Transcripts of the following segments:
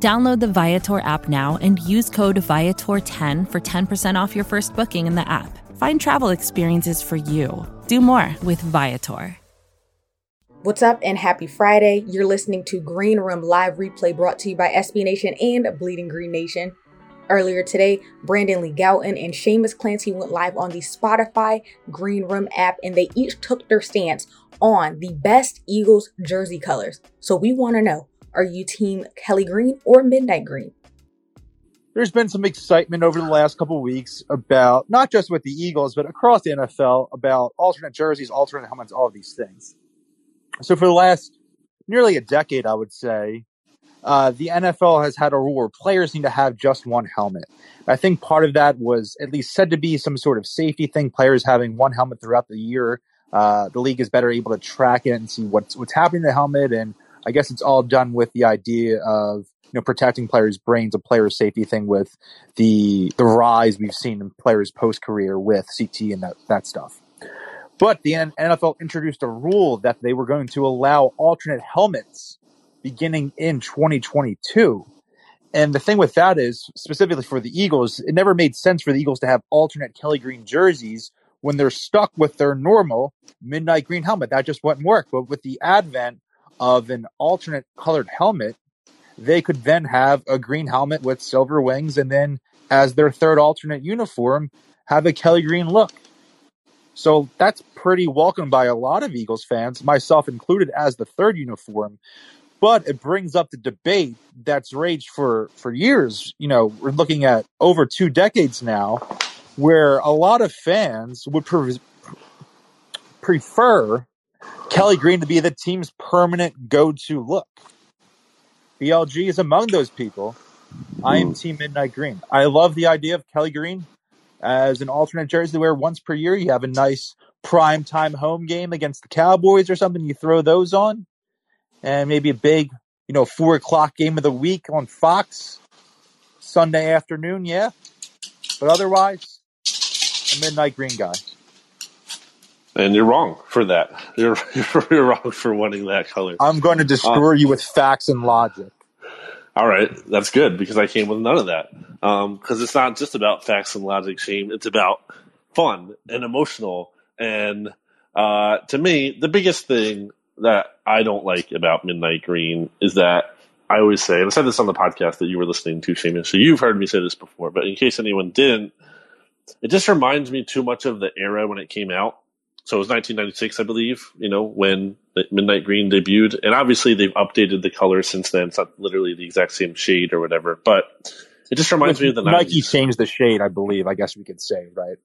Download the Viator app now and use code Viator10 for 10% off your first booking in the app. Find travel experiences for you. Do more with Viator. What's up and happy Friday. You're listening to Green Room Live Replay brought to you by SB Nation and Bleeding Green Nation. Earlier today, Brandon Lee Gowton and Seamus Clancy went live on the Spotify Green Room app and they each took their stance on the best Eagles jersey colors. So we want to know are you team Kelly Green or Midnight Green? There's been some excitement over the last couple weeks about not just with the Eagles, but across the NFL about alternate jerseys, alternate helmets, all of these things. So for the last nearly a decade, I would say, uh, the NFL has had a rule where players need to have just one helmet. I think part of that was at least said to be some sort of safety thing. Players having one helmet throughout the year, uh, the league is better able to track it and see what's what's happening to the helmet. And I guess it's all done with the idea of you know protecting players' brains, a player safety thing with the the rise we've seen in players post career with CT and that that stuff. But the NFL introduced a rule that they were going to allow alternate helmets beginning in 2022. And the thing with that is, specifically for the Eagles, it never made sense for the Eagles to have alternate Kelly Green jerseys when they're stuck with their normal midnight green helmet. That just wouldn't work. But with the advent of an alternate colored helmet, they could then have a green helmet with silver wings and then as their third alternate uniform, have a Kelly Green look. So that's pretty welcomed by a lot of Eagles fans, myself included, as the third uniform. But it brings up the debate that's raged for, for years. You know, we're looking at over two decades now, where a lot of fans would pre- prefer Kelly Green to be the team's permanent go to look. BLG is among those people. I am hmm. Team Midnight Green. I love the idea of Kelly Green as an alternate jersey to wear once per year. You have a nice prime time home game against the Cowboys or something. You throw those on, and maybe a big, you know, four o'clock game of the week on Fox Sunday afternoon. Yeah, but otherwise, a midnight green guy. And you're wrong for that. You're you're wrong for wanting that color. I'm going to destroy you with facts and logic. All right, that's good because I came with none of that. Because um, it's not just about facts and logic, Shane. It's about fun and emotional. And uh, to me, the biggest thing that I don't like about Midnight Green is that I always say, and I said this on the podcast that you were listening to, Seamus, so you've heard me say this before, but in case anyone didn't, it just reminds me too much of the era when it came out so it was 1996, I believe, you know, when Midnight Green debuted. And obviously they've updated the color since then. It's not literally the exact same shade or whatever, but it just reminds me of the Nike 90s. changed the shade, I believe, I guess we could say, right?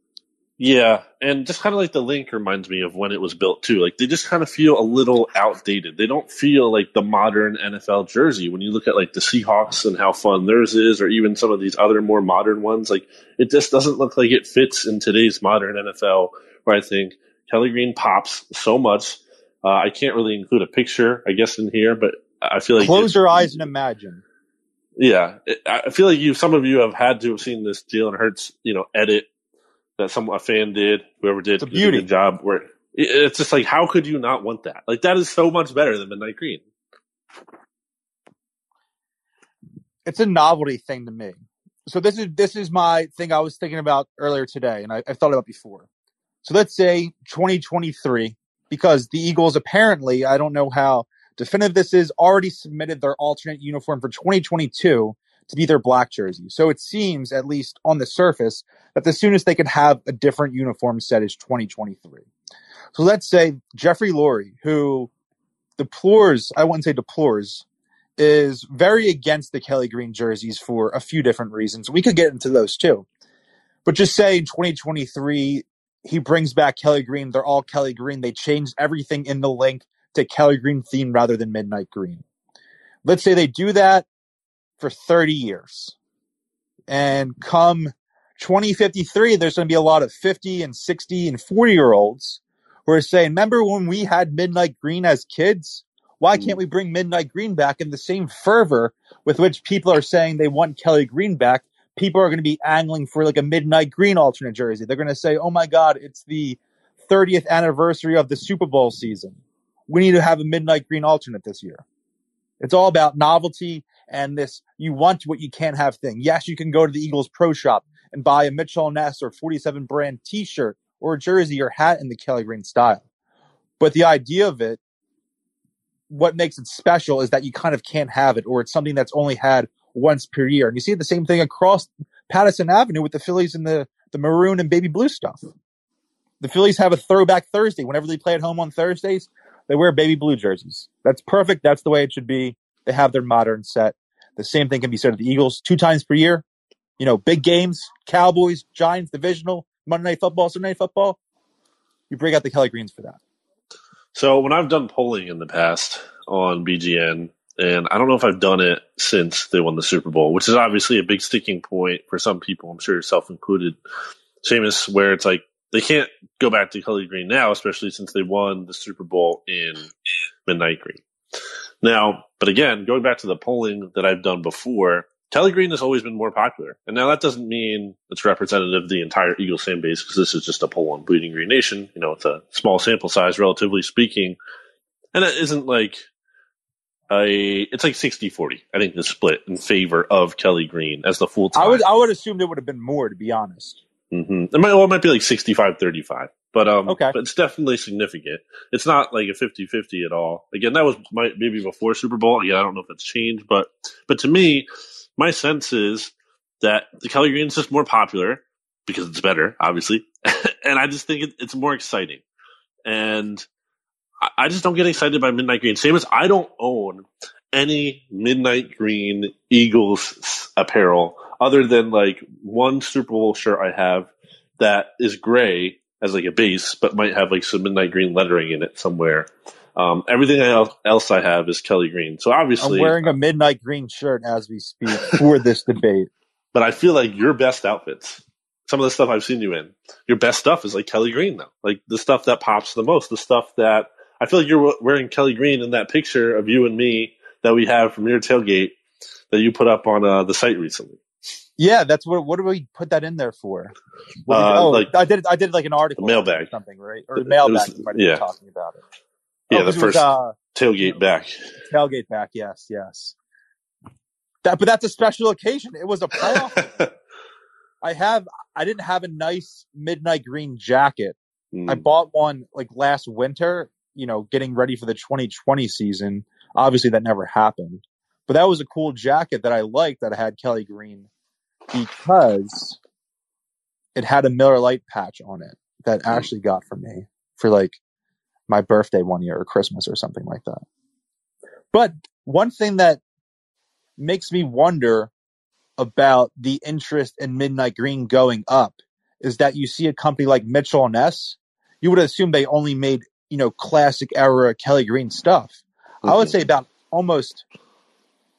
Yeah, and just kind of like the link reminds me of when it was built too. Like they just kind of feel a little outdated. They don't feel like the modern NFL jersey. When you look at like the Seahawks and how fun theirs is, or even some of these other more modern ones, like it just doesn't look like it fits in today's modern NFL. Where I think Kelly Green pops so much. Uh, I can't really include a picture, I guess, in here, but I feel like close your eyes and imagine. Yeah, it, I feel like you. Some of you have had to have seen this Jalen Hurts, you know, edit that some a fan did, whoever did, it's a beauty. a job. Where it, it's just like, how could you not want that? Like that is so much better than Midnight Green. It's a novelty thing to me. So this is this is my thing I was thinking about earlier today, and I, I thought about before. So let's say 2023, because the Eagles apparently, I don't know how definitive this is, already submitted their alternate uniform for 2022 to be their black jersey. So it seems, at least on the surface, that the soonest they could have a different uniform set is 2023. So let's say Jeffrey Lurie, who deplores, I wouldn't say deplores, is very against the Kelly Green jerseys for a few different reasons. We could get into those too. But just say in 2023, he brings back Kelly Green. They're all Kelly Green. They changed everything in the link to Kelly Green theme rather than Midnight Green. Let's say they do that for 30 years. And come 2053, there's going to be a lot of 50 and 60 and 40 year olds who are saying, remember when we had Midnight Green as kids? Why can't mm. we bring Midnight Green back in the same fervor with which people are saying they want Kelly Green back? People are going to be angling for like a Midnight Green alternate jersey. They're going to say, oh my God, it's the 30th anniversary of the Super Bowl season. We need to have a Midnight Green alternate this year. It's all about novelty and this you want what you can't have thing. Yes, you can go to the Eagles Pro Shop and buy a Mitchell Ness or 47 brand t shirt or jersey or hat in the Kelly Green style. But the idea of it, what makes it special is that you kind of can't have it or it's something that's only had once per year. And you see the same thing across Pattison Avenue with the Phillies and the, the maroon and baby blue stuff. The Phillies have a throwback Thursday. Whenever they play at home on Thursdays, they wear baby blue jerseys. That's perfect. That's the way it should be. They have their modern set. The same thing can be said of the Eagles two times per year. You know, big games, Cowboys, Giants, divisional, Monday Night Football, Sunday Night Football. You break out the Kelly Greens for that. So when I've done polling in the past on BGN, and I don't know if I've done it since they won the Super Bowl, which is obviously a big sticking point for some people. I'm sure yourself included, Seamus, where it's like they can't go back to Kelly Green now, especially since they won the Super Bowl in Midnight Green. Now, but again, going back to the polling that I've done before, Kelly Green has always been more popular. And now that doesn't mean it's representative of the entire Eagles fan base because this is just a poll on Bleeding Green Nation. You know, it's a small sample size, relatively speaking. And it isn't like a, it's like 60 40, I think, the split in favor of Kelly Green as the full time. I would, I would assume there would have been more, to be honest. Mm-hmm. It might, well, it might be like 65 35. But um, Okay. but it's definitely significant. It's not like a 50-50 at all. Again, that was my, maybe before Super Bowl. Again, I don't know if that's changed, but but to me, my sense is that the Kelly Green is just more popular because it's better, obviously, and I just think it, it's more exciting. And I, just don't get excited by Midnight Green. Same as I don't own any Midnight Green Eagles apparel other than like one Super Bowl shirt I have that is gray as like a base, but might have like some midnight green lettering in it somewhere. Um, everything else, I have is Kelly Green. So obviously, I'm wearing a midnight green shirt as we speak for this debate. but I feel like your best outfits, some of the stuff I've seen you in, your best stuff is like Kelly Green though. Like the stuff that pops the most, the stuff that I feel like you're wearing Kelly Green in that picture of you and me that we have from your tailgate that you put up on uh, the site recently. Yeah, that's what. What do we put that in there for? What did- Uh, oh, like- I did. I did like an article, mailbag. or something, right? Or the mailbag. was- you yeah. talking about it. Yeah, Oh, the it was, first uh, tailgate back. tailgate back. Yes, yes. That, but that's a special occasion. It was a playoff. I have. I didn't have a nice midnight green jacket. Mm. I bought one like last winter, you know, getting ready for the 2020 season. Obviously, that never happened. But that was a cool jacket that I liked that I had Kelly Green because it had a Miller Lite patch on it that Ashley got from me for like my birthday one year or Christmas or something like that. But one thing that makes me wonder about the interest in Midnight Green going up is that you see a company like Mitchell and Ness. You would assume they only made you know classic era Kelly Green stuff. I would Mhm. say about almost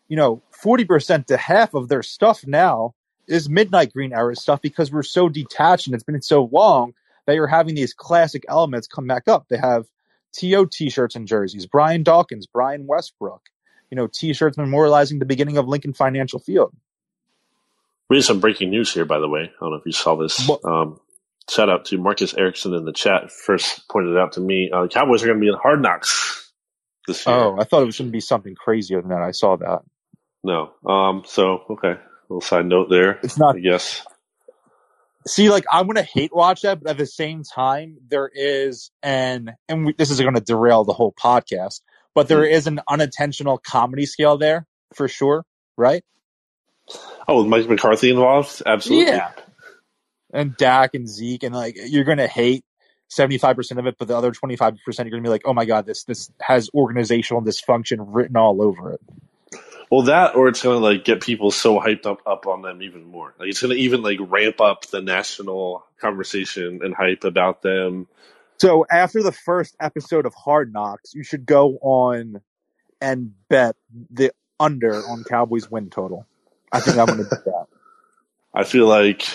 you know forty percent to half of their stuff now is Midnight Green era stuff because we're so detached and it's been so long that you're having these classic elements come back up. They have TO t-shirts and jerseys, Brian Dawkins, Brian Westbrook, you know, t-shirts memorializing the beginning of Lincoln Financial Field. We have some breaking news here, by the way. I don't know if you saw this. Um, shout out to Marcus Erickson in the chat. First pointed out to me. Uh, Cowboys are going to be in Hard Knocks this year. Oh, I thought it was going to be something crazier than that. I saw that. No. Um, so, okay. A little side note there, It's not I guess. see like i'm gonna hate watch that but at the same time there is an and we, this is gonna derail the whole podcast but there is an unintentional comedy scale there for sure right Oh, with Mike McCarthy involved? Absolutely. Yeah. And dak and zeke and like you're gonna hate 75% of it but the other 25% you're gonna be like oh my god this this has organizational dysfunction written all over it Well, that or it's going to like get people so hyped up up on them even more. Like it's going to even like ramp up the national conversation and hype about them. so after the first episode of hard knocks you should go on and bet the under on cowboys win total i think i'm gonna bet that I feel like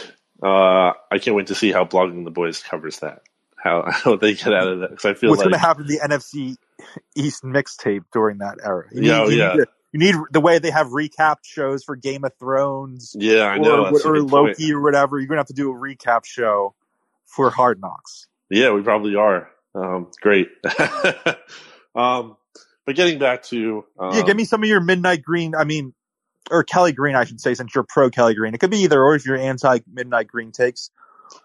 Uh, I can't wait to see how blogging the boys covers that. How how they get out of that because I feel What's like going to happen to the NFC East mixtape during that era? You Yeah, you yeah. Need, you need the way they have recap shows for Game of Thrones yeah, I know or, or good point. Loki or whatever. You're going to have to do a recap show for Hard Knocks. Yeah, we probably are. Um, great. um, but getting back to um, yeah, give me some of your Midnight Green. I mean, or Kelly Green, I should say, since you're pro Kelly Green. It could be either or if you're anti Midnight Green takes.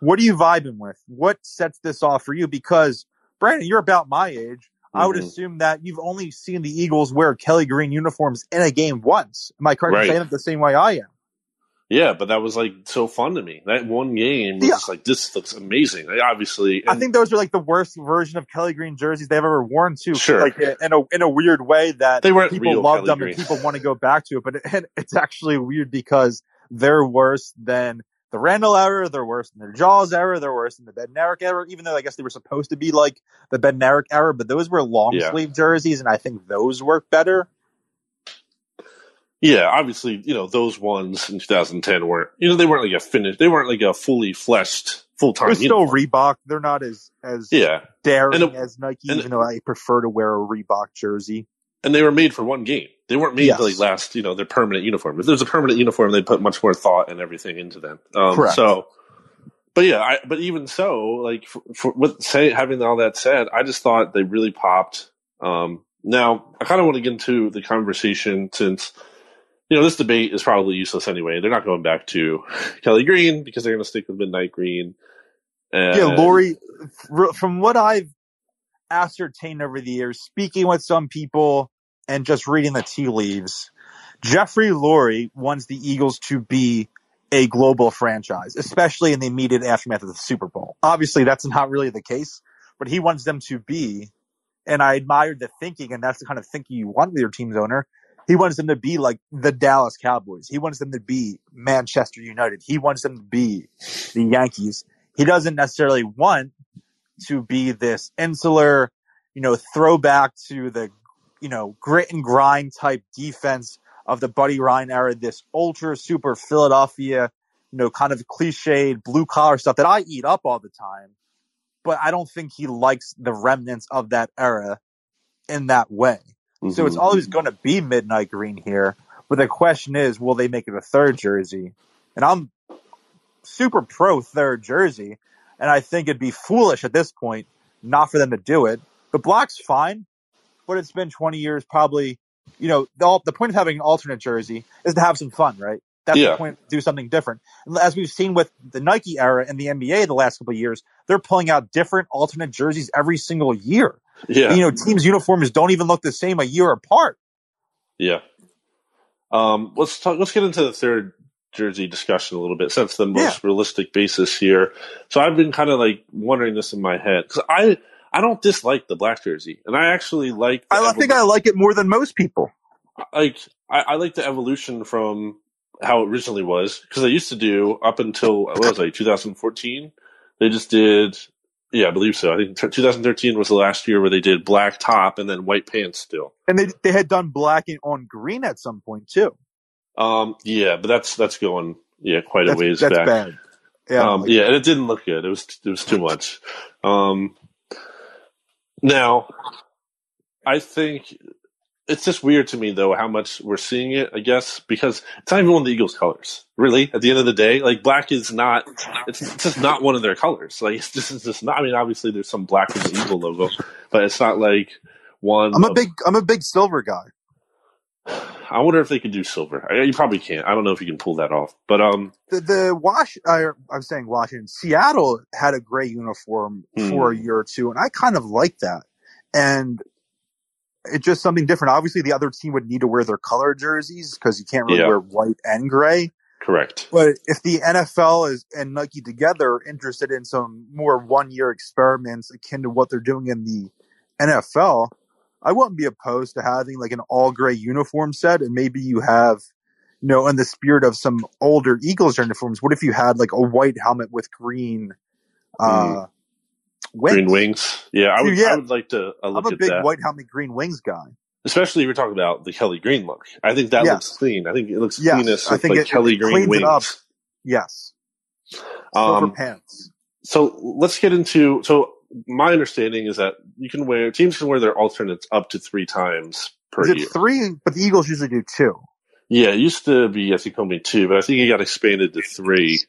What are you vibing with? What sets this off for you? Because Brandon, you're about my age. I would Mhm. assume that you've only seen the Eagles wear Kelly Green uniforms in a game once. Am I correct Right. in saying it the same way I am? Yeah, but that was like so fun to me. That one game was Yeah. just like this looks amazing. Like, obviously, I think those are like the worst version of Kelly Green jerseys they've ever worn too. Sure. Like in a in a weird way that They weren't people love them Green. and people want to go back to it, but it, it's actually weird because they're worse than the Randall era, they're worse than the Jaws era, they're worse than the Bednarik era, even though I guess they were supposed to be like the Bednarik era, but those were long Yeah. sleeve jerseys and I think those work better. Yeah, obviously, you know those ones in 2010 weren't. You know, they weren't like a finished. They weren't like a fully fleshed full time. They're still Reebok. They're not as as yeah, daring it- as Nike, even though I prefer to wear a Reebok jersey. and they were made for one game. They weren't made Yes. to like last. You know, their permanent uniform. If there's a permanent uniform, they put much more thought and everything into them. Um, Correct. So, but yeah, I, but even so, like for, for with say having all that said, I just thought they really popped. Um, now I kind of want to get into the conversation since you know this debate is probably useless anyway. They're not going back to Kelly Green because they're going to stick with Midnight Green. And, yeah, Lurie, from what I've ascertained over the years, speaking with some people and just reading the tea leaves, Jeffrey Lurie wants the Eagles to be a global franchise, especially in the immediate aftermath of the Super Bowl. Obviously, that's not really the case, but he wants them to be, and I admired the thinking, and that's the kind of thinking you want with your team's owner. He wants them to be like the Dallas Cowboys. He wants them to be Manchester United. He wants them to be the Yankees. He doesn't necessarily want to be this insular, you know, throwback to the, you know, grit and grind type defense of the Buddy Ryan era, this ultra super Philadelphia, you know, kind of cliched blue collar stuff that I eat up all the time. But I don't think he likes the remnants of that era in that way. So it's Mhm. always going to be midnight green here. But the question is, will they make it a third jersey? And I'm super pro third jersey, and I think it'd be foolish at this point not for them to do it. The black's fine, but it's been 20 years, probably. You know, the, the point of having an alternate jersey is to have some fun, right? That's Yeah. the point. Do something different. As we've seen with the Nike era and the NBA the last couple of years, they're pulling out different alternate jerseys every single year. Yeah, You know, teams' uniforms don't even look the same a year apart. Yeah. Um, let's talk. Let's get into the third jersey discussion a little bit, since the most realistic basis here. So I've been kind of like wondering this in my head because I I don't dislike the black jersey, and I actually like. I think I like it more than most people. like I, I like the evolution from how it originally was because they used to do up until what was it 2014 they just did yeah I believe so I think t- 2013 was the last year where they did black top and then white pants still And they they had done black on green at some point too. um yeah but that's that's going yeah quite a ways that's back bad. Yeah, um, like yeah, that. and it didn't look good. It was it was too much. Um, now, I think it's just weird to me though how much we're seeing it. I guess because it's not even one of the Eagles' colors. Really, at the end of the day, like black is not. It's, it's just not one of their colors. Like it's just, it's just not. I mean, obviously there's some black in the Eagle logo, but it's not like one. I'm a of- big I'm a big silver guy. I wonder if they could do silver. I, you probably can't. I don't know if you can pull that off. But um, The the Wash I, I'm saying Washington Seattle had a gray uniform for a Hmm. year or two, and I kind of like that. And it's just something different. Obviously, the other team would need to wear their color jerseys because you can't really Yeah. wear white and gray. correct. But if the NFL is and Nike together interested in some more one year experiments akin to what they're doing in the NFL, I wouldn't be opposed to having like an all gray uniform set and maybe you have you know, in the spirit of some older Eagles uniforms, what if you had like a white helmet with green uh wings? Green wings. Yeah, I would. Yeah. I would like to uh, look I'm a big that. white helmet green wings guy. Especially if you're talking about the Kelly Green look. I think that Yes. looks clean. I think it looks Yes, cleanest I with think like it- Kelly it Green wings. it up. Yes. Silver Um, pants. so let's get into. So my understanding is that you can wear teams can wear their alternates up to three times per Is it year. three? But the Eagles usually do two. Yeah, it used to be I think only two, but I think it got expanded to three.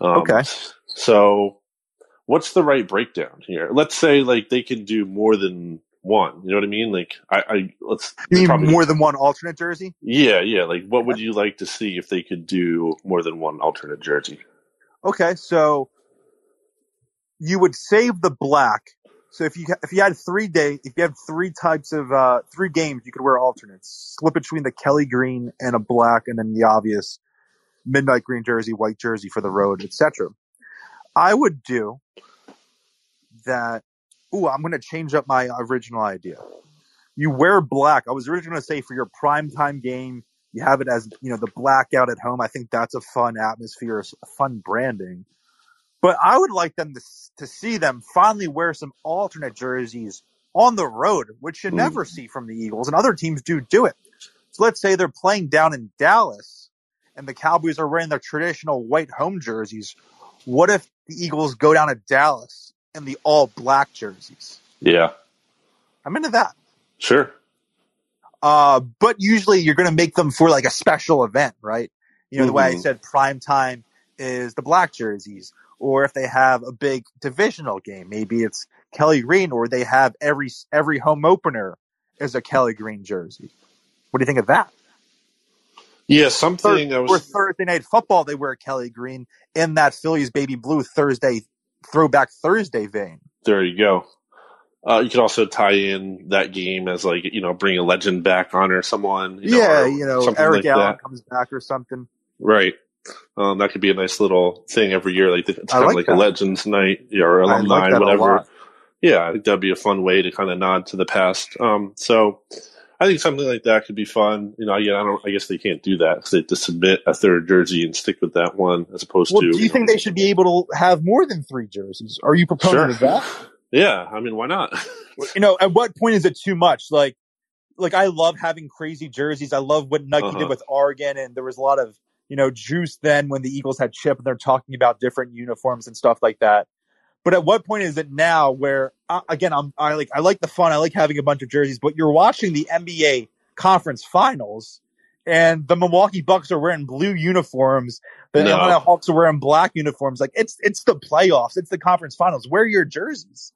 Um, Okay. So, what's the right breakdown here? Let's say like they can do more than one. You know what I mean? Like I, I let's You mean probably- more than one alternate jersey? Yeah, yeah. Like, what would you like to see if they could do more than one alternate jersey? Okay, so you would save the black. So if you if you had three day if you had three types of uh, three games, you could wear alternates. Slip between the Kelly green and a black, and then the obvious midnight green jersey, white jersey for the road, etc. I would do that. Ooh, I'm going to change up my original idea. You wear black. I was originally going to say for your primetime game, you have it as you know the blackout at home. I think that's a fun atmosphere, a fun branding. But I would like them to to see them finally wear some alternate jerseys on the road, which you Hmm. never see from the Eagles, and other teams do do it. So let's say they're playing down in Dallas, and the Cowboys are wearing their traditional white home jerseys. What if the Eagles go down to Dallas in the all black jerseys? Yeah, I'm into that. sure. Uh, but usually you're going to make them for like a special event, right? You know, the way I Mhm. said prime time is the black jerseys, or if they have a big divisional game, maybe it's Kelly Green, or they have every every home opener is a Kelly Green jersey. What do you think of that? Yeah, something or was. Thursday night football, they wear Kelly Green in that Phillies baby blue Thursday throwback Thursday vein. There you go. Uh, you could also tie in that game as like you know bring a legend back on or someone. You know, yeah, or you know, Eric like Allen that. comes back or something. Right. Um, that could be a nice little thing every year. Like it's kind of like like that. a Legends Night or alumni, like whatever. Yeah, that'd be a fun way to kind of nod to the past. Um, so I think something like that could be fun. You know, again, I don't. I guess they can't do that because they have to submit a third jersey and stick with that one as opposed Well, to. do you think they should be able to have more than three jerseys? Are you proponent Sure. that? Yeah, I mean, why not? You know, at what point is it too much? Like, like I love having crazy jerseys. I love what Nike Uh-huh. did with Oregon, and there was a lot of you know juice then when the Eagles had Chip, and they're talking about different uniforms and stuff like that. But at what point is it now where uh, again I'm I like I like the fun, I like having a bunch of jerseys, but you're watching the NBA conference finals and the Milwaukee Bucks are wearing blue uniforms, the No. Atlanta Hawks are wearing black uniforms. Like it's it's the playoffs, it's the conference finals. Wear your jerseys.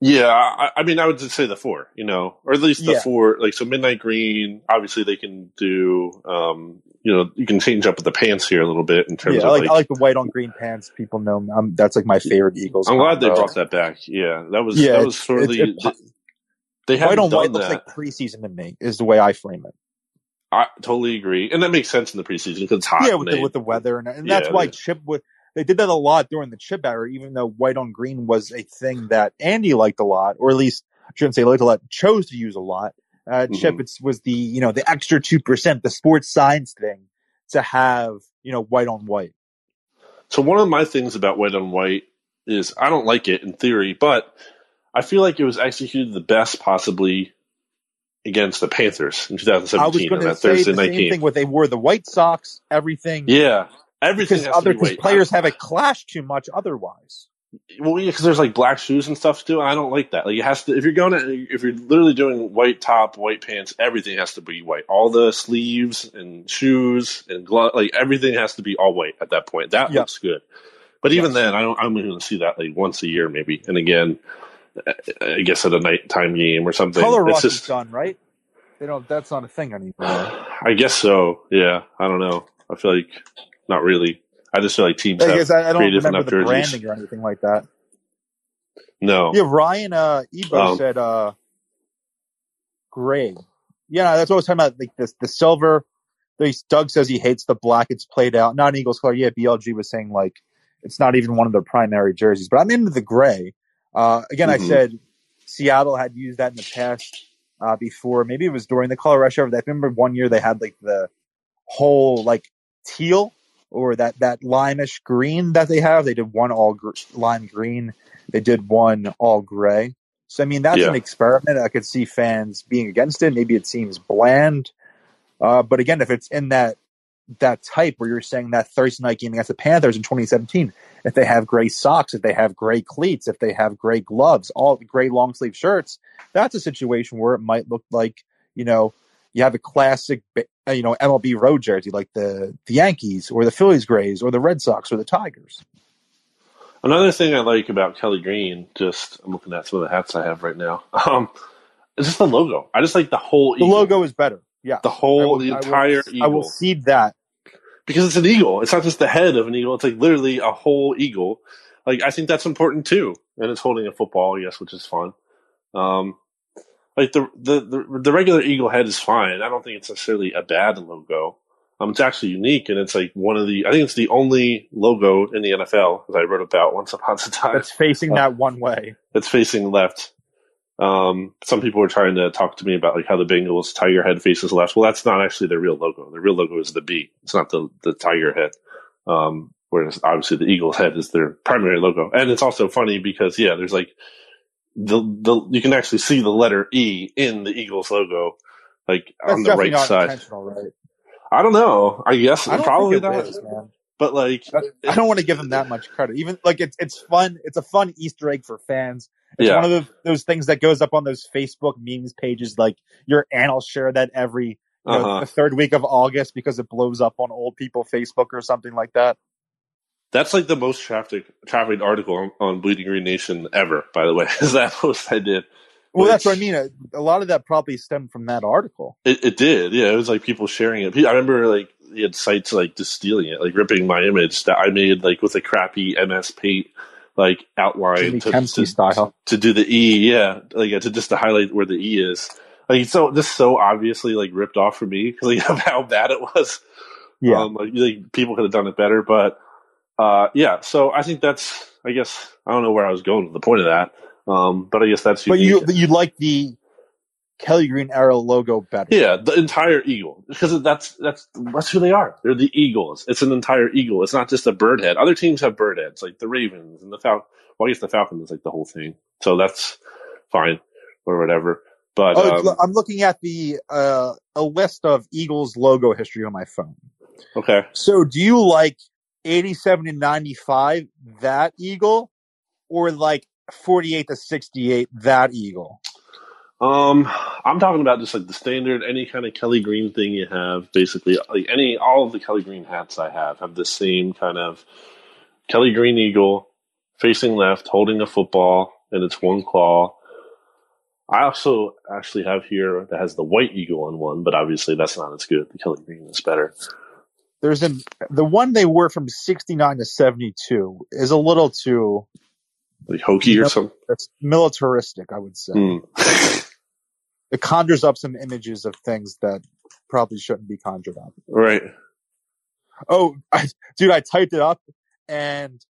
Yeah, I, I mean, I would just say the four, you know, or at least the Yeah. four. Like, so Midnight Green. Obviously, they can do. Um, you know, you can change up with the pants here a little bit in terms Yeah, I of like, like. I like the white on green pants. People know. I'm, that's like my favorite Eagles. I'm glad they brought that back. Yeah, that was Yeah, that was sort of the. they white on white looks that. like preseason to me. Is the way I frame it. I totally agree, and that makes sense in the preseason because it's hot. yeah, with they- the with the weather and, and that's Yeah, why they- Chip would. They did that a lot during the Chip era, even though white on green was a thing that Andy liked a lot, or at least I shouldn't say liked a lot, chose to use a lot. Uh, Chip Mhm. it's, was the you know the extra two percent, the sports science thing to have you know white on white. So one of my things about white on white is I don't like it in theory, but I feel like it was executed the best possibly against the Panthers in 2017 I was 2017 going on that say Thursday the night same game. thing. With they wore the white socks, everything. Yeah, everything because other be players have it clash too much otherwise. Well, yeah, because there's like black shoes and stuff too. And I don't like that. Like it has to. If you're going to, if you're literally doing white top, white pants, everything has to be white. All the sleeves and shoes and glove, like everything has to be all white at that point. That Yeah. looks good. But even Yes. then, I don't. I'm going to see that like once a year maybe. And again, I- guess at a nighttime game or something. Color it's rush is just. done, right? They don't. That's not a thing anymore. I guess so. Yeah. I don't know. I feel like not really. I just feel like teams I have I, I don't creative remember enough the jerseys. branding or anything like that. No. Yeah, Ryan uh, Ebo Um, said uh, gray. Yeah, that's what I was talking about. Like this, the silver. Doug says he hates the black. It's played out. Not an Eagles color. Yeah, BLG was saying like it's not even one of their primary jerseys. But I'm into the gray. Uh, again, I Mhm. said Seattle had used that in the past uh, before. Maybe it was during the color rush over. That. I remember one year they had like the whole like teal or that that limeish green that they have. They did one all gr- lime green. They did one all gray. So I mean that's Yeah. an experiment. I could see fans being against it. Maybe it seems bland. Uh, but again, if it's in that that type where you're saying that Thursday night game against the Panthers in 2017, if they have gray socks, if they have gray cleats, if they have gray gloves, all gray long sleeve shirts, that's a situation where it might look like, you know, you have a classic, uh, you know, MLB road jersey like the, the Yankees or the Phillies grays or the Red Sox or the Tigers. Another thing I like about Kelly Green, just I'm looking at some of the hats I have right now. Um, it's just the logo. I just like the whole. The logo is better. Yeah, the whole, will, the entire I will, eagle. I will that because it's an eagle. It's not just the head of an eagle. It's like literally a whole eagle. Like I think that's important too, and it's holding a football, yes, which is fun. Um, like the, the the the regular eagle head is fine. I don't think it's necessarily a bad logo. Um, it's actually unique, and it's like one of the. I think it's the only logo in the NFL, that I wrote about once upon a time. That's facing uh, that one way. That's facing left. Um, some people were trying to talk to me about like how the Bengals tiger head faces left. Well, that's not actually their real logo. Their real logo is the B. It's not the the tiger head. Um, whereas obviously the Eagles head is their primary logo. And it's also funny because yeah, there's like the the you can actually see the letter E in the Eagles logo, like that's on the right side. Right? I don't know. I guess I probably not. Is, but like, I don't want to give them that much credit. Even like it's it's fun. It's a fun Easter egg for fans. It's yeah. one of the, those things that goes up on those Facebook memes pages. Like your aunt will share that every you know, Uh-huh. the third week of August because it blows up on old people Facebook or something like that. That's like the most trafficked trafficked article on, on Bleeding Green Nation ever. By the way, is that post I did. Well, Which- that's what I mean. A, a lot of that probably stemmed from that article. It, it did, yeah. It was like people sharing it. I remember like he had sites like just stealing it, like ripping my image that I made like with a crappy MS Paint like outline to, to, style. to do the E, yeah, like to just to highlight where the E is. Like so just so obviously like ripped off for me because like, of how bad it was. Yeah. Um, like, like people could have done it better, but uh, yeah. So I think that's I guess I don't know where I was going with the point of that. Um, but I guess that's but you unique. you like the Kelly Green Arrow logo better. Yeah, the entire eagle because that's that's that's who they are. They're the Eagles. It's an entire eagle. It's not just a bird head. Other teams have bird heads, like the Ravens and the Fal. Well, I guess the Falcons is like the whole thing. So that's fine or whatever. But Oh, um, I'm looking at the uh, a list of Eagles logo history on my phone. okay, So, do you like 87 to 95 that eagle, or like 48 to 68 that eagle? um, I'm talking about just like the standard, any kind of Kelly Green thing you have. Basically, like any all of the Kelly Green hats I have have the same kind of Kelly Green eagle facing left, holding a football and its one claw. I also actually have here that has the white eagle on one, but obviously that's not as good. The Kelly Green is better. There's an the one they were from 69 to 72 is a little too Like hokey or something. that's militaristic, I would say. Hmm. It conjures up some images of things that probably shouldn't be conjured up. right. Oh, I, dude, I typed it up, and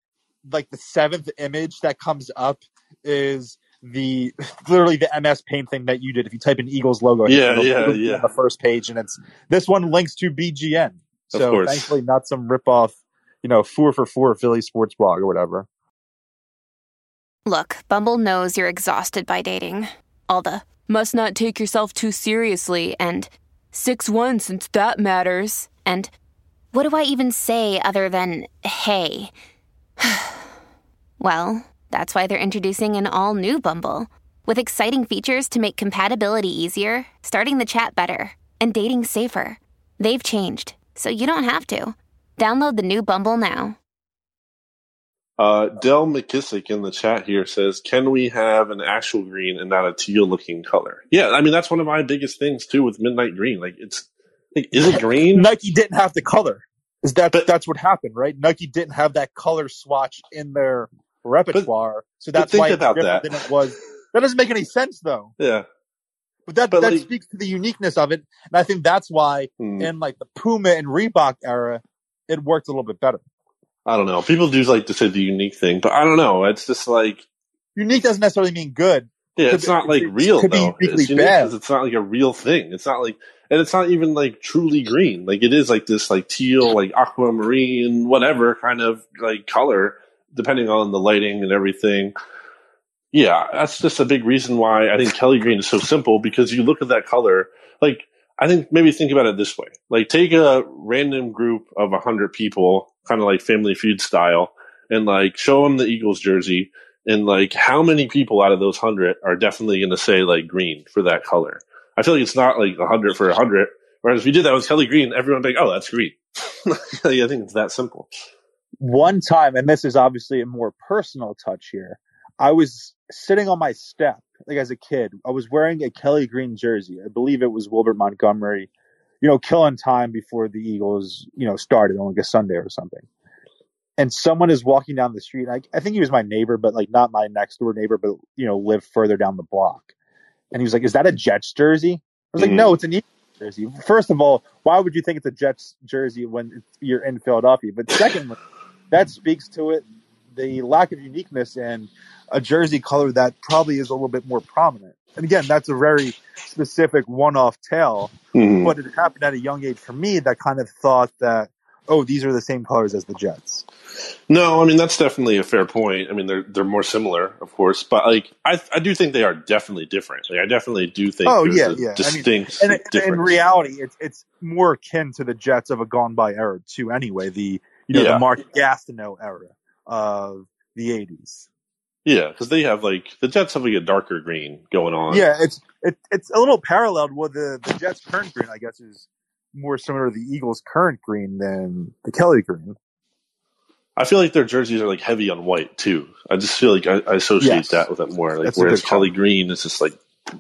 like the seventh image that comes up is the literally the MS Paint thing that you did. If you type in Eagles logo, Yeah, yeah, yeah. on the first page, and it's this one links to BGN. Of So course. thankfully, not some rip off, you know, four for four Philly sports blog or whatever. Look, Bumble knows you're exhausted by dating. All the must not take yourself too seriously and 6 1 since that matters. And what do I even say other than hey? well, that's why they're introducing an all new Bumble with exciting features to make compatibility easier, starting the chat better, and dating safer. They've changed, so you don't have to. Download the new Bumble now. Uh, Del McKissick in the chat here says, "Can we have an actual green and not a teal-looking color?" Yeah, I mean that's one of my biggest things too with midnight green. Like it's, like, is it green? Nike didn't have the color. Is that But- that's what happened, right? Nike didn't have that color swatch in their repertoire, so that's why it's about different that. than it was. That doesn't make any sense, though. yeah. But that But, that like- speaks to the uniqueness of it, and I think that's why Hmm. in like the Puma and Reebok era, it worked a little bit better. I don't know. People do like to say the unique thing, but I don't know. It's just like, Unique doesn't necessarily mean good. yeah, it's not like it real could though. It's unique bad. it's not like a real thing. It's not like, and it's not even like truly green. Like it is like this like teal, like aquamarine, whatever kind of like color, depending on the lighting and everything. Yeah, that's just a big reason why I think Kelly Green is so simple because you look at that color, like I think maybe think about it this way: like take a random group of a hundred people, kind of like Family Feud style, and like show them the Eagles jersey, and like how many people out of those hundred are definitely going to say like green for that color? I feel like it's not like a hundred for a hundred. Whereas if you did that with Kelly Green, everyone would be like, "Oh, that's green." I think it's that simple. One time, and this is obviously a more personal touch here. I was sitting on my step, like as a kid. I was wearing a Kelly Green jersey. I believe it was Wilbert Montgomery, you know, killing time before the Eagles, you know, started on like a Sunday or something. And someone is walking down the street. I, I think he was my neighbor, but like not my next door neighbor, but you know, lived further down the block. And he was like, "Is that a Jets jersey?" I was like, Mhm. "No, it's an Eagles jersey." First of all, why would you think it's a Jets jersey when you're in Philadelphia? But secondly, that speaks to it the lack of uniqueness and a jersey color that probably is a little bit more prominent. And again, that's a very specific one-off tale, Mhm. but it happened at a young age for me that kind of thought that, oh, these are the same colors as the Jets. No, I mean that's definitely a fair point. I mean they're they're more similar, of course, but like I I do think they are definitely different. Like I definitely do think Oh, yeah, yeah. I mean, distinct And in reality, it's it's more akin to the Jets of a gone by era too. Anyway, the you know Yeah. the Mark Gastineau era of the '80s. yeah, because they have like the Jets have like a darker green going on. Yeah, it's it, it's a little paralleled with the the Jets' current green. I guess is more similar to the Eagles' current green than the Kelly green. I feel like their jerseys are like heavy on white too. I just feel like I, I associate Yes. that with it more. Like That's whereas. Kelly Green is just like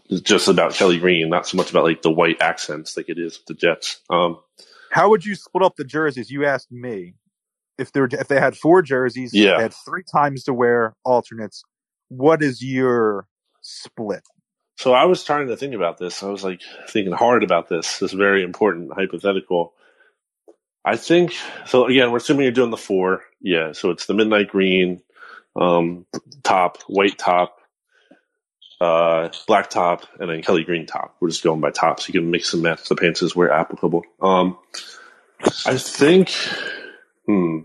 it's just about Kelly Green, not so much about like the white accents like it is with the Jets. Um, How would you split up the jerseys? You asked me if there if they had four jerseys. Yeah. they had three times to wear alternates. What is your split? So I was trying to think about this. I was like thinking hard about this. This very important hypothetical. I think so. Again, we're assuming you're doing the four. Yeah. So it's the midnight green, um, top, white top, uh, black top, and then Kelly green top. We're just going by tops. You can mix and match the pants as where applicable. Um, I think. Hmm.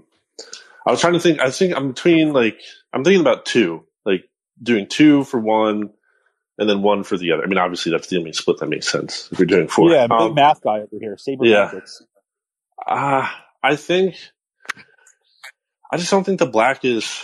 I was trying to think. I think I'm between like I'm thinking about two, like doing two for one and then one for the other. I mean, obviously that's the only split that makes sense if you're doing four. Yeah, big Um, math guy over here. Saber yeah. Matrix. uh, I think I just don't think the black is.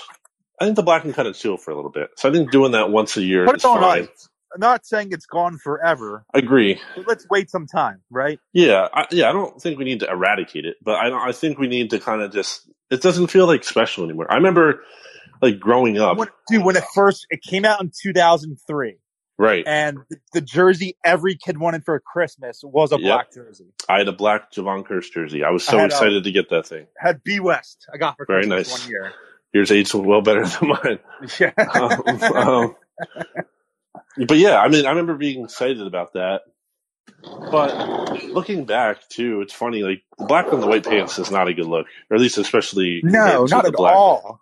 I think the black can kind of chill for a little bit. So I think doing that once a year Put is it on fine. ice. I'm not saying it's gone forever, Agree. but let's wait some time, right? Yeah, I, yeah. I don't think we need to eradicate it, but I I think we need to kind of just. It doesn't feel like special anymore. I remember, like growing up, When, dude, when it first it came out in 2003, right? and the, the jersey every kid wanted for Christmas was a Yep. black jersey. I had a black Javon Kearse jersey. I was so I had, excited to get that thing. Had B West. I got for Very Christmas nice. one year. Yours aged well better than mine. Yeah. um, um, but yeah, I mean, I remember being excited about that. But looking back too, it's funny. Like black on the white pants is not a good look, or at least especially no, not at black. all.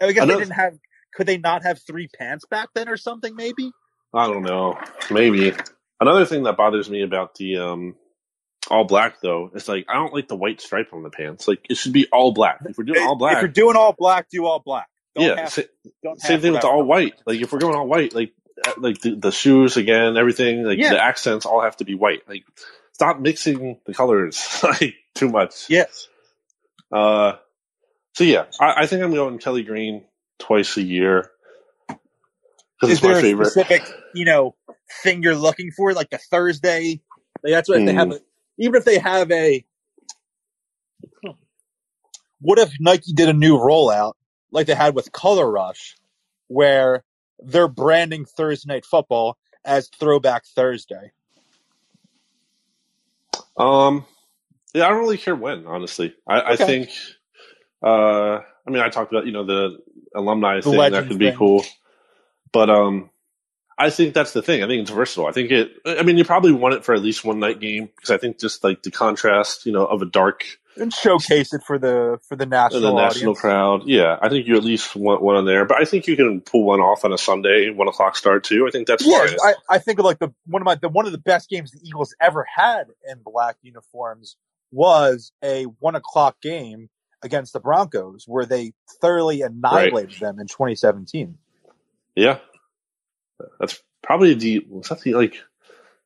I guess Another- they didn't have. Could they not have three pants back then or something? Maybe. I don't know. Maybe another thing that bothers me about the um, all black though is like I don't like the white stripe on the pants. Like it should be all black. If we're doing all black, If you're doing all black, do all black. Don't yeah. have, sa- don't same thing with the all white. Like if we're going all white, like like the, the shoes again, everything, like Yeah. the accents all have to be white. Like stop mixing the colors like too much. Yes. Uh, so yeah, I, I think I'm going Kelly Green twice a year because Is it's my there a favorite. specific, you know, thing you're looking for, like the Thursday? Like that's what if they have. A, even if they have a. What if Nike did a new rollout like they had with Color Rush, where they're branding Thursday Night Football as Throwback Thursday? Um, yeah, I don't really care when, honestly. I, I think, uh, I mean, I talked about, you know, the alumni The thing, that could be thing. cool. But, um, I think that's the thing. I think it's versatile. I think it, I mean, you probably want it for at least one night game because I think just like the contrast, you know, of a dark And showcase it for the for the national and the national audience. crowd. Yeah, I think you at least want one on there. But I think you can pull one off on a Sunday, one o'clock start too. I think that's Yeah. I, I think of like the one of my the one of the best games the Eagles ever had in black uniforms was a one o'clock game against the Broncos where they thoroughly annihilated them in 2017. Yeah, that's probably the. Was that the like?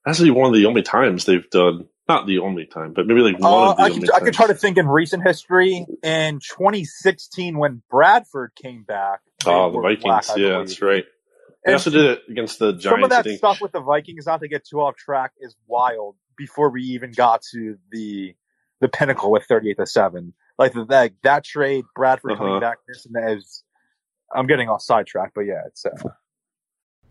That's actually one of the only times they've done Not the only time, but maybe like one Uh, of the I only could, I could try to think in recent history. In 2016, when Bradford came back, Oh, the Vikings. black, yeah, believe. that's right. They And also did it against the Giants. some of that stuff with the Vikings, not to get too off track, is wild. Before we even got to the the pinnacle with 38 to seven, like the, that that trade, Bradford Uh-huh. coming back, this and that is. I'm getting off sidetrack, but yeah, it's uh,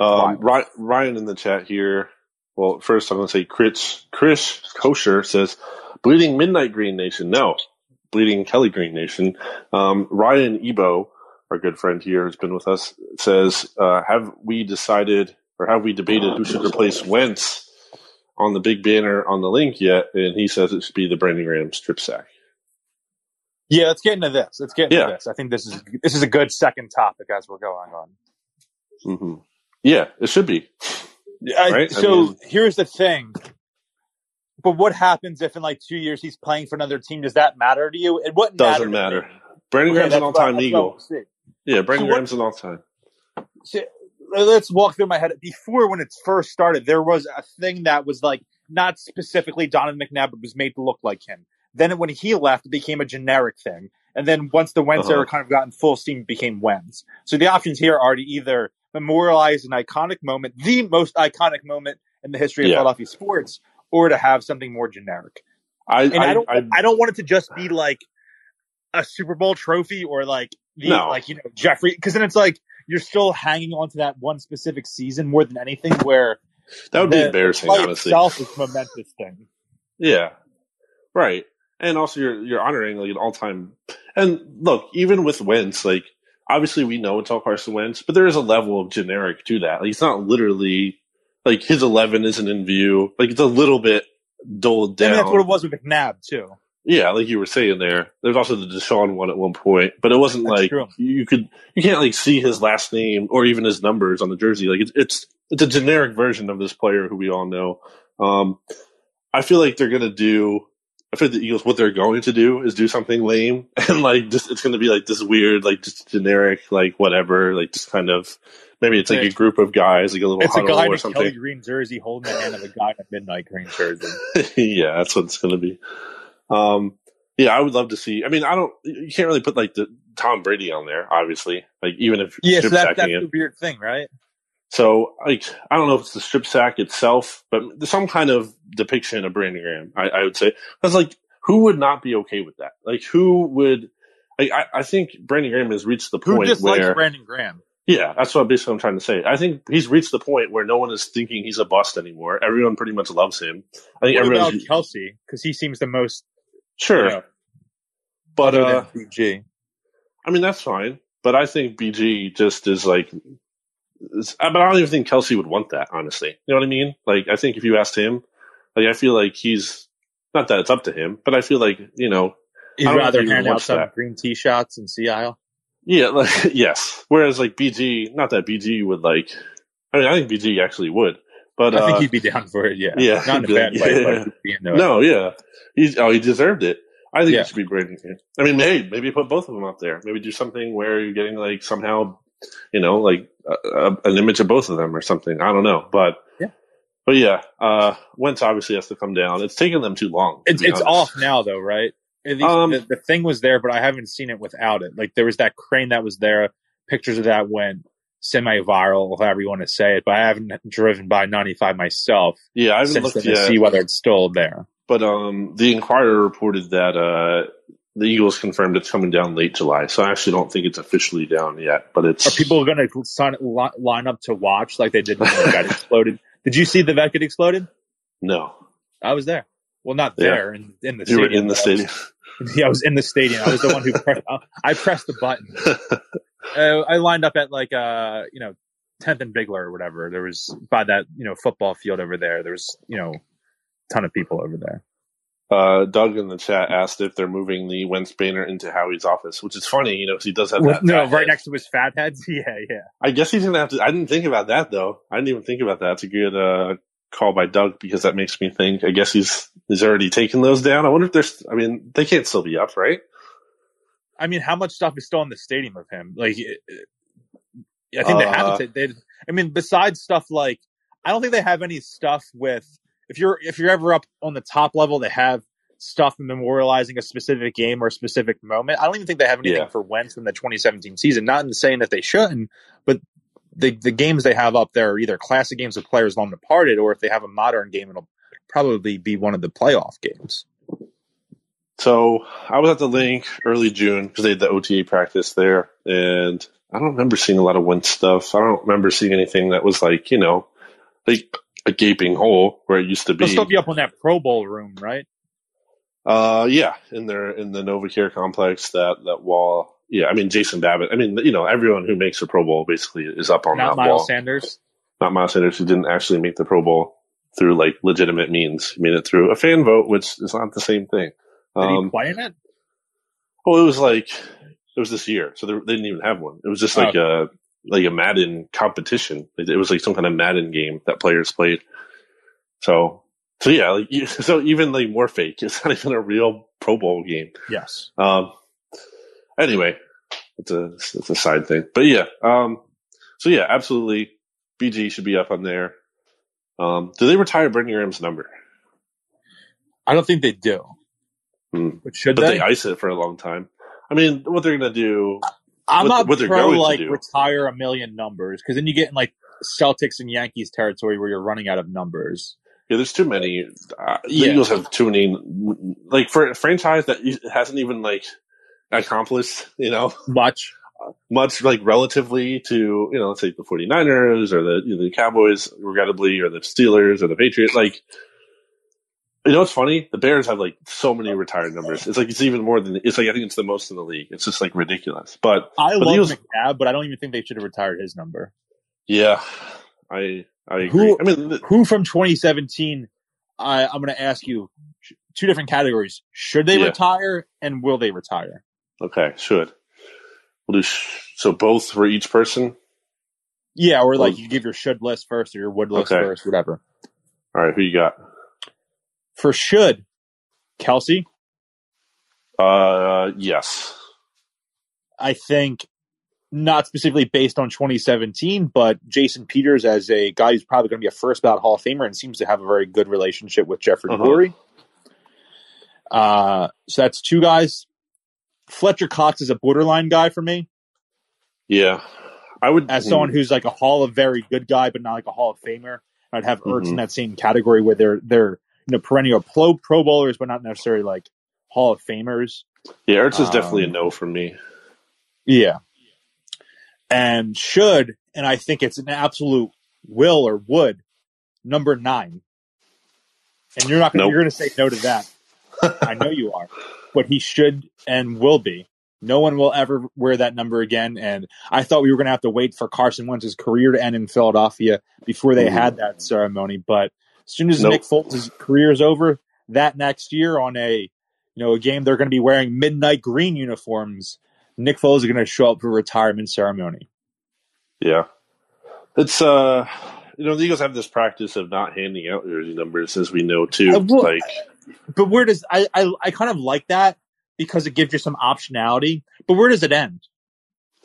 Um, Ry- Ryan in the chat here. Well, first I'm going to say Chris, Chris Kosher says, Bleeding Midnight Green Nation. No, Bleeding Kelly Green Nation. Um, Ryan Ebo, our good friend here who's been with us, says, uh, have we decided or have we debated who should replace Wentz on the big banner on the link yet? And he says it should be the Brandon Graham strip sack. yeah. Let's get into this. Let's get into Yeah. this. I think this is this is a good second topic as we're going on. hmm Yeah, it should be. I, Right? I So mean- here's the thing. But what happens if in like two years he's playing for another team? Does that matter to you? It wouldn't Doesn't matter. Brandon Okay, Graham's an all-time Eagle. Yeah, Brandon So Graham's an all time. So, let's walk through my head. Before, when it first started, there was a thing that was like not specifically Donovan McNabb, but was made to look like him. Then when he left, it became a generic thing. And then once the Wentz Uh-huh. era kind of got in full steam, it became Wentz. So the options here are to either memorialize an iconic moment, the most iconic moment in the history of Yeah. Philadelphia sports, or to have something more generic. I, And I, I, don't, I, I, don't want it to just be like a Super Bowl trophy or like the No. like you know Jeffrey, because then it's like you're still hanging on to that one specific season more than anything. Where that would be embarrassing, the honestly. Itself is momentous thing. Yeah, right. And also, you're you're honoring like an all time. And look, even with Wentz, like obviously we know it's all Carson Wentz, but there is a level of generic to that. Like it's not literally like his eleven isn't in view. Like it's a little bit dulled down. mean, that's what it was with McNabb too. Yeah, like you were saying there. There's also the DeSean one at one point, but it wasn't That's like true. you could you can't like see his last name or even his numbers on the jersey. Like it's it's it's a generic version of this player who we all know. Um, I feel like they're gonna do. I feel like the Eagles what they're going to do is do something lame and like just it's gonna be like this weird like just generic like whatever like just kind of maybe it's like a group of guys like a little It's a guy in or a something. Kelly green jersey holding the hand of a guy in a midnight green jersey. yeah, that's what it's going to be. Um, yeah, I would love to see. I mean, I don't. You can't really put like the Tom Brady on there, obviously. Like even if Yeah, so that, that's the weird thing, right? So like I don't know if it's the strip sack itself, but some kind of depiction of Brandon Graham. I, I would say because like who would not be okay with that? Like who would? Like, I, I think Brandon Graham has reached the point where. Who where Brandon Graham? yeah, that's what basically I'm trying to say. I think he's reached the point where no one is thinking he's a bust anymore. Everyone pretty much loves him. I think What about Kelce? Because he seems the most sure, you know, but uh, BG. I mean, that's fine, but I think BG just is like, but I don't even think Kelce would want that, honestly. You know what I mean? Like, I think if you asked him, like, I feel like he's not that it's up to him, but I feel like you know, He'd rather hand out some that. green tee shots in Sea Isle. yeah, like yes. Whereas like BG, not that BG would like. I mean, I think BG actually would, but I think uh, he'd be down for it. Yeah, yeah, not in a bad like, way, yeah. but he'd be into it. no, yeah, he's oh, he deserved it. I think Yeah. it should be Brandon. I mean, maybe maybe put both of them up there. Maybe do something where you're getting like somehow, you know, like a, a, an image of both of them or something. I don't know, but Yeah. but yeah, uh, Wentz obviously has to come down. It's taken them too long. to It's it's off now though, right? Least Um, the, the thing was there, but I haven't seen it without it. Like there was that crane that was there. Pictures of that went semi-viral, however you want to say it. But I haven't driven by 95 myself Yeah, I haven't since looked then to see whether it's still there. But um, the Inquirer reported that uh, the Eagles confirmed it's coming down late July. So I actually don't think it's officially down yet. But it's Are people going to sign li- line up to watch like they did when the vet exploded? Did you see the vet get exploded? no. I was there. Well, not Yeah. there in, in the You were stadium. in the stadium. was- yeah, I was in the stadium. I was the one who pressed, I pressed the button. Uh, I lined up at like uh you know 10th and Bigler or whatever. There was by that you know football field over there. There was you know ton of people over there. Uh, Doug in the chat asked if they're moving the Wentz banner into Howie's office, which is funny, you know, because he does have that. no, right head. next to his fat heads. Yeah, yeah. I guess he's gonna have to. I didn't think about that though. I didn't even think about that. It's a good uh, call by Doug because that makes me think. I guess he's he's already taken those down. I wonder if there's. I mean, they can't still be up, right? I mean, how much stuff is still in the stadium of him? Like, I think they Uh, haven't. They, I mean, besides stuff like, I don't think they have any stuff with. If you're if you're ever up on the top level, they have stuff memorializing a specific game or a specific moment. I don't even think they have anything Yeah. for Wentz in the 2017 season. Not in saying that they shouldn't, but the the games they have up there are either classic games of players long departed, or if they have a modern game, it'll probably be one of the playoff games. So I was at the link early June because they had the OTA practice there, and I don't remember seeing a lot of Wentz stuff. I don't remember seeing anything that was like you know, like a gaping hole where it used to be. They'll still be up on that Pro Bowl room, right? Uh, yeah, in their in the NovaCare complex, that that wall. Yeah, I mean Jason Babbitt. I mean, you know, everyone who makes a Pro Bowl basically is up on Not that Miles wall. Sanders. Not Miles Sanders, who didn't actually make the Pro Bowl through like legitimate means. He made it through a fan vote, which is not the same thing. Did he Um, play in it? well, it was like it was this year, so they, they didn't even have one. It was just like a like a Madden competition. It, was like some kind of Madden game that players played. So, so yeah, like you- so even like more fake. It's not even a real Pro Bowl game. Yes. Um, anyway, it's a it's a side thing, but yeah. Um, so yeah, absolutely, BG should be up on there. Um, do they retire Brandon Graham's number? I don't think they do. Hmm. But should But they? they ice it for a long time. I mean, what they're gonna do? I'm what- not what pro going to like retire a million numbers because then you get in like Celtics and Yankees territory where you're running out of numbers. Yeah, there's too many. Uh, the Yeah. Eagles have too many. Like for a franchise that hasn't even like accomplished, you know, Much. much like relatively to you know, let's say the 49ers or the you know, the Cowboys, regrettably, or the Steelers or the Patriots. Like, you know, what's funny? The Bears have like so many retired numbers. It's like it's even more than it's like I think it's the most in the league. It's just like ridiculous. But I but the love Eagles- McNabb, but I don't even think they should have retired his number. yeah, I I agree. Who- I mean, th- Who from 2017? I, I'm going to ask you two different categories. Should they Yeah. retire and will they retire? okay, should we'll do sh- so both for each person. Yeah, or like you give your should list first or your would list Okay. first, whatever. All right, who you got? For should, Kelce, Uh, yes. I think not specifically based on 2017, but Jason Peters as a guy who's probably going to be a first ballot Hall of Famer and seems to have a very good relationship with Jeffrey Uh-huh. Lurie. Uh, so that's two guys. Fletcher Cox is a borderline guy for me Yeah, I would as someone who's like a Hall of very good guy, but not like a Hall of Famer. I'd have Ertz in Mhm. that same category where they're they're you know perennial pro pro bowlers, but not necessarily like Hall of Famers. Yeah, Ertz is definitely a Um, no for me. Yeah. And should, and I think it's an absolute will or would, number nine. And you're not gonna, Nope. you're going to say no to that. I know you are, but he should and will be. No one will ever wear that number again. And I thought we were going to have to wait for Carson Wentz's career to end in Philadelphia before they Mhm. had that ceremony. But as soon as Nope. Nick Foles' career is over, that next year on a you know a game they're going to be wearing midnight green uniforms, Nick Foles is going to show up for retirement ceremony. Yeah, it's uh, you know, the Eagles have this practice of not handing out jersey numbers, as we know too. Uh, well, like, But where does I, I I kind of like that because it gives you some optionality. But where does it end?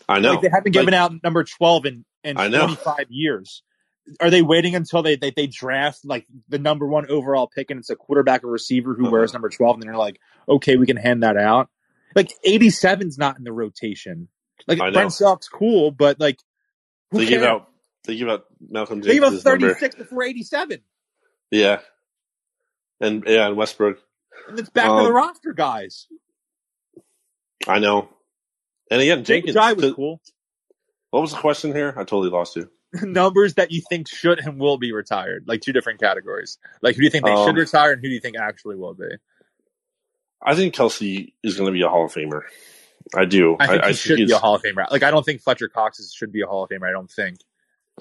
I know Like they haven't given out number twelve in in twenty five years. Are they waiting until they, they they draft like the number one overall pick and it's a quarterback or receiver who Uh-huh. wears number twelve and they're like, okay, we can hand that out. Like eighty seven's not in the rotation. Like. Brent Celek's cool, but like who they give cares? out they give out Malcolm they gave us Jenkins' thirty six before eighty seven. Yeah, and yeah, and Westbrook. And it's back to Um, the roster guys. I know. And again, Jake Jenkins. Jai was to- cool. What was the question here? I totally lost you. numbers that you think should and will be retired, like two different categories. Like who do you think they Um, should retire, and who do you think actually will be? I think Kelce is going to be a Hall of Famer. I do. I think he should be a Hall of Famer. Like I don't think Fletcher Cox is, should be a Hall of Famer. I don't think.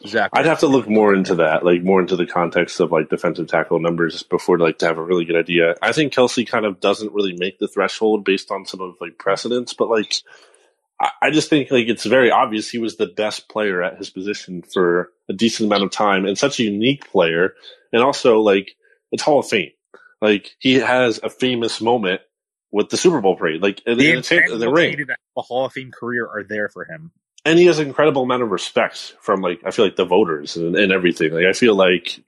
Zach? I'd have to look more into that, like more into the context of like defensive tackle numbers before like to have a really good idea. I think Kelce kind of doesn't really make the threshold based on some of like precedents, but like I, just think like it's very obvious he was the best player at his position for a decent amount of time and such a unique player, and also like it's Hall of Fame. Like he has a famous moment with the Super Bowl parade, like in, The in the, the ring. a Hall of Fame career are there for him. and he has an incredible amount of respect from like I feel like the voters and, and everything. Like I feel like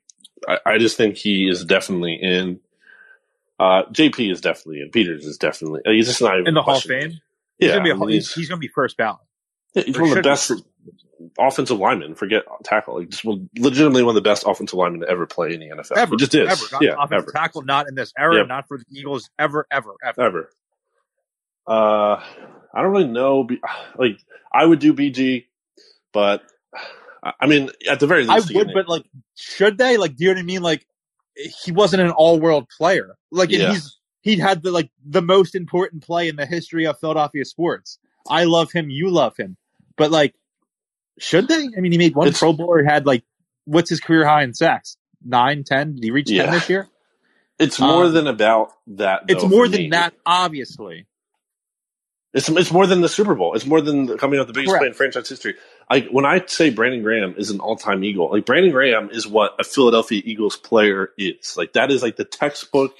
I, I just think he is definitely in. Uh, JP is definitely in. Peters is definitely. He's just not even In the Hall of. Fame, he's Yeah, gonna be a, he's, he's, he's gonna be first ballot. he's or one of the best offensive linemen. Forget tackle. Like just one, legitimately one of the best offensive linemen to ever play in the NFL. Ever, He just is. ever, not yeah, offensive ever, tackle, not in this era, Yep. not for the Eagles, ever, ever, ever. ever. Uh, I don't really know. Like I would do BG, but I mean, at the very least, I would, but like, should they? Like, do you know what I mean? Like, he wasn't an all-world player. Like, Yeah. he's he had the like the most important play in the history of Philadelphia sports. I love him. You love him. But like, should they? I mean, he made one It's- Pro Bowl. He had like, what's his career high in sacks? Nine, ten? Did he reach Yeah. ten this year? It's more Um, than about that. It's more than me. that, obviously. It's it's more than the Super Bowl. It's more than the- coming off the biggest Correct. play in franchise history. Like when I say Brandon Graham is an all time Eagle, like Brandon Graham is what a Philadelphia Eagles player is. Like that is like the textbook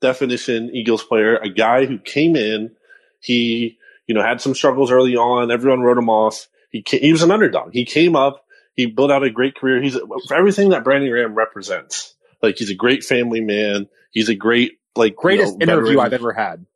definition Eagles player. A guy who came in, he you know had some struggles early on. Everyone wrote him off. He ca he was an underdog. He came up. He built out a great career. He's everything that Brandon Graham represents. Like he's a great family man. He's a great like you Greatest know, interview veteran I've ever had.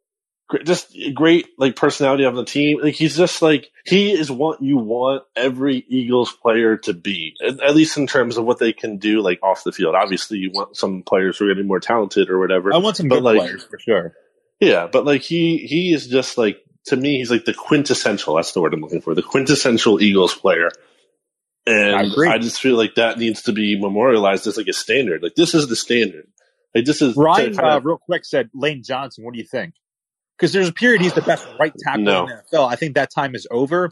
Just great like personality of the team. Like he's just like he is what you want every Eagles player to be, at, at least in terms of what they can do like off the field. Obviously, you want some players who are getting more talented or whatever. I want some But, good like, players for sure. Yeah, but like he he is just like to me, he's like the quintessential. That's the word I'm looking for. The quintessential Eagles player. And I. I just feel like that needs to be memorialized as like a standard. Like this is the standard. Like this is Ryan, kind uh, of- real quick, said Lane Johnson. What do you think? Because there's a period he's the best right tackle No. in the NFL. I think that time is over.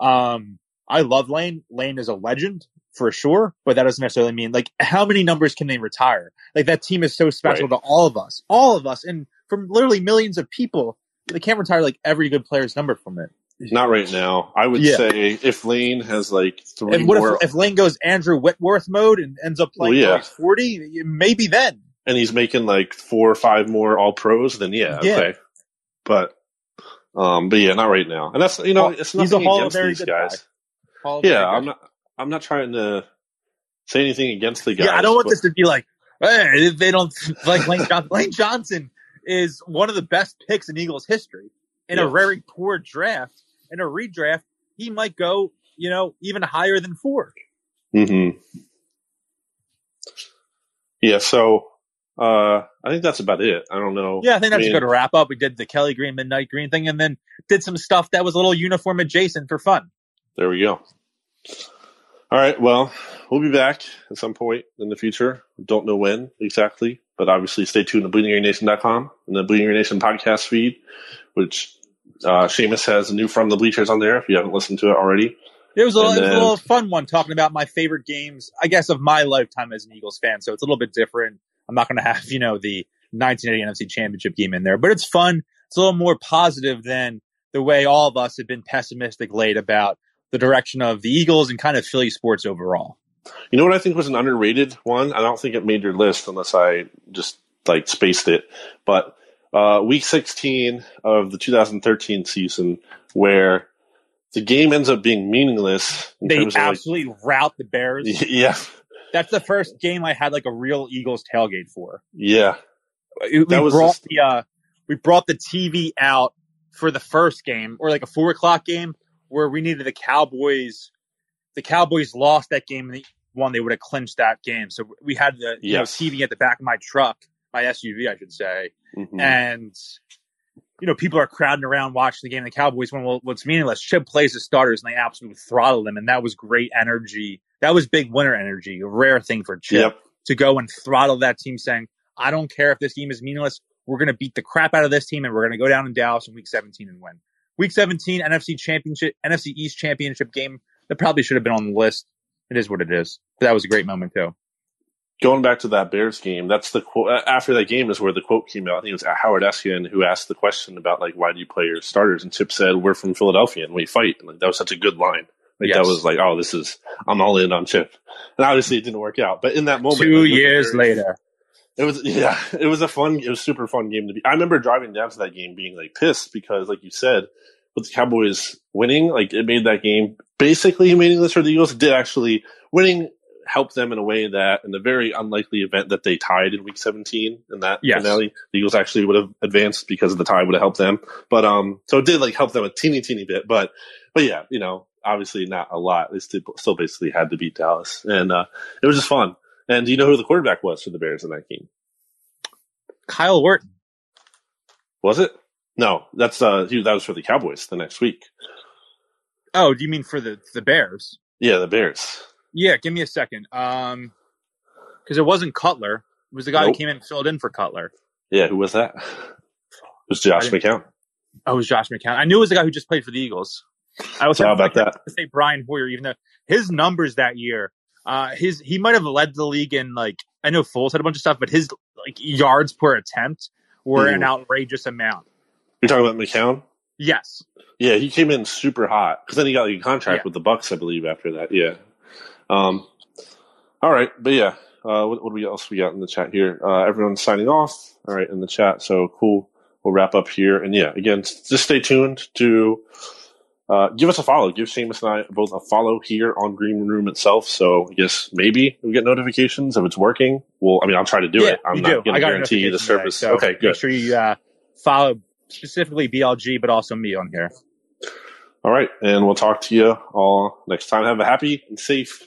Um, I love Lane. Lane is a legend for sure, but that doesn't necessarily mean like how many numbers can they retire? Like that team is so special Right. to all of us, all of us, and from literally millions of people. They can't retire like every good player's number from it. Not right now. I would Yeah. say if Lane has like three And what more, if, if Lane goes Andrew Whitworth mode and ends up playing Well, yeah. forty? Maybe then. and he's making like four or five more All Pros, then yeah, Yeah. okay. But, um, but yeah, not right now. And that's you know, it's he's a nothing Hall of against these guys. guy. Yeah, I'm not. I'm not trying to say anything against the guys. Yeah, I don't want but- this to be like, hey, they don't like Lane Johnson. Lane Johnson is one of the best picks in Eagles history. In a very poor draft, in a redraft, he might go, you know, even higher than four. hmm Yeah, so uh, I think that's about it. I don't know. Yeah, I think that's mean, a good wrap up. We did the Kelly Green Midnight Green thing, and then did some stuff that was a little uniform adjacent for fun. There we go. All right. Well, we'll be back at some point in the future. Don't know when exactly, but obviously stay tuned to bleedinggreennation.com and the Bleeding Green Nation podcast feed, which uh, Seamus has a new From the Bleachers on there if you haven't listened to it already. It was, a, And it was a little fun one talking about my favorite games, I guess, of my lifetime as an Eagles fan. So it's a little bit different. I'm not going to have, you know, the 1980 NFC Championship game in there, but it's fun. It's a little more positive than the way all of us have been pessimistic late about the direction of the Eagles and kind of Philly sports overall. You know what I think was an underrated one? I don't think it made your list unless I just like spaced it. But uh, week 16 of the 2013 season, where the game ends up being meaningless. In They of, like, absolutely rout the Bears. yeah, That's the first game I had like a real Eagles tailgate for. yeah, we That was brought just- the uh, we brought the TV out for the first game or like a four o'clock game where we needed the Cowboys. The Cowboys lost that game and they won. They would have clinched that game. So we had the you know, TV at the back of my truck, my SUV, I should say, Mhm. and you know people are crowding around watching the game. The Cowboys won. Well, what's meaningless? Chip plays the starters and they absolutely throttle them, and that was great energy. That was big winner energy, a rare thing for Chip Yep. to go and throttle that team, saying, "I don't care if this game is meaningless. We're going to beat the crap out of this team, and we're going to go down in Dallas in Week 17 and win." Week 17 NFC Championship, NFC East Championship game that probably should have been on the list. it is what it is. But that was a great moment too. Going back to that Bears game, that's the quote. After that game is where the quote came out. I think it was Howard Eskin who asked the question about like, why do you play your starters? And Chip said, "We're from Philadelphia and we fight." And like that was such a good line. Like Yes. that was like, oh, this is I'm all in on Chip. And obviously it didn't work out. But in that moment, Two like, years Bears- later, it was yeah, it was a fun, it was super fun game to be. I remember driving down to that game being like pissed because, like you said, with the Cowboys winning, like it made that game basically meaningless for the Eagles. It did actually winning help them in a way that, in the very unlikely event that they tied in Week 17 in that Yes. finale, the Eagles actually would have advanced because of the tie would have helped them. But um, so it did like help them a teeny teeny bit. But but yeah, you know, obviously not a lot. They still, still basically had to beat Dallas, and uh, it was just fun. And do you know who the quarterback was for the Bears in that game? Kyle Orton. Was it? No, that's uh, that was for the Cowboys the next week. Oh, do you mean for the the Bears? Yeah, the Bears. Yeah, give me a second. Um, because it wasn't Cutler. It was the guy Nope. who came in and filled in for Cutler. Yeah, who was that? It was Josh McCown. Oh, it was Josh McCown. I knew it was the guy who just played for the Eagles. I was How about I that? to say Brian Hoyer, even though his numbers that year, uh, his he might have led the league in like I know Foles had a bunch of stuff, but his like yards per attempt were an outrageous amount. You're talking about McCown? Yes, Yeah, he came in super hot because then he got like, a contract Yeah. with the Bucs, I believe. After that, yeah. Um, all right, but yeah, uh, what, what do we else we got in the chat here? Uh, everyone's signing off. All right, in the chat. So cool. We'll wrap up here, and yeah, again, just stay tuned to uh, give us a follow. Give Seamus and I both a follow here on Green Room itself. So I guess maybe we get notifications if it's working. Well, I mean, I'll try to do yeah, it. I'm not going to guarantee the notification today, service. so okay, Make sure you uh, follow specifically BLG, but also me on here. All right, and we'll talk to you all next time. Have a happy and safe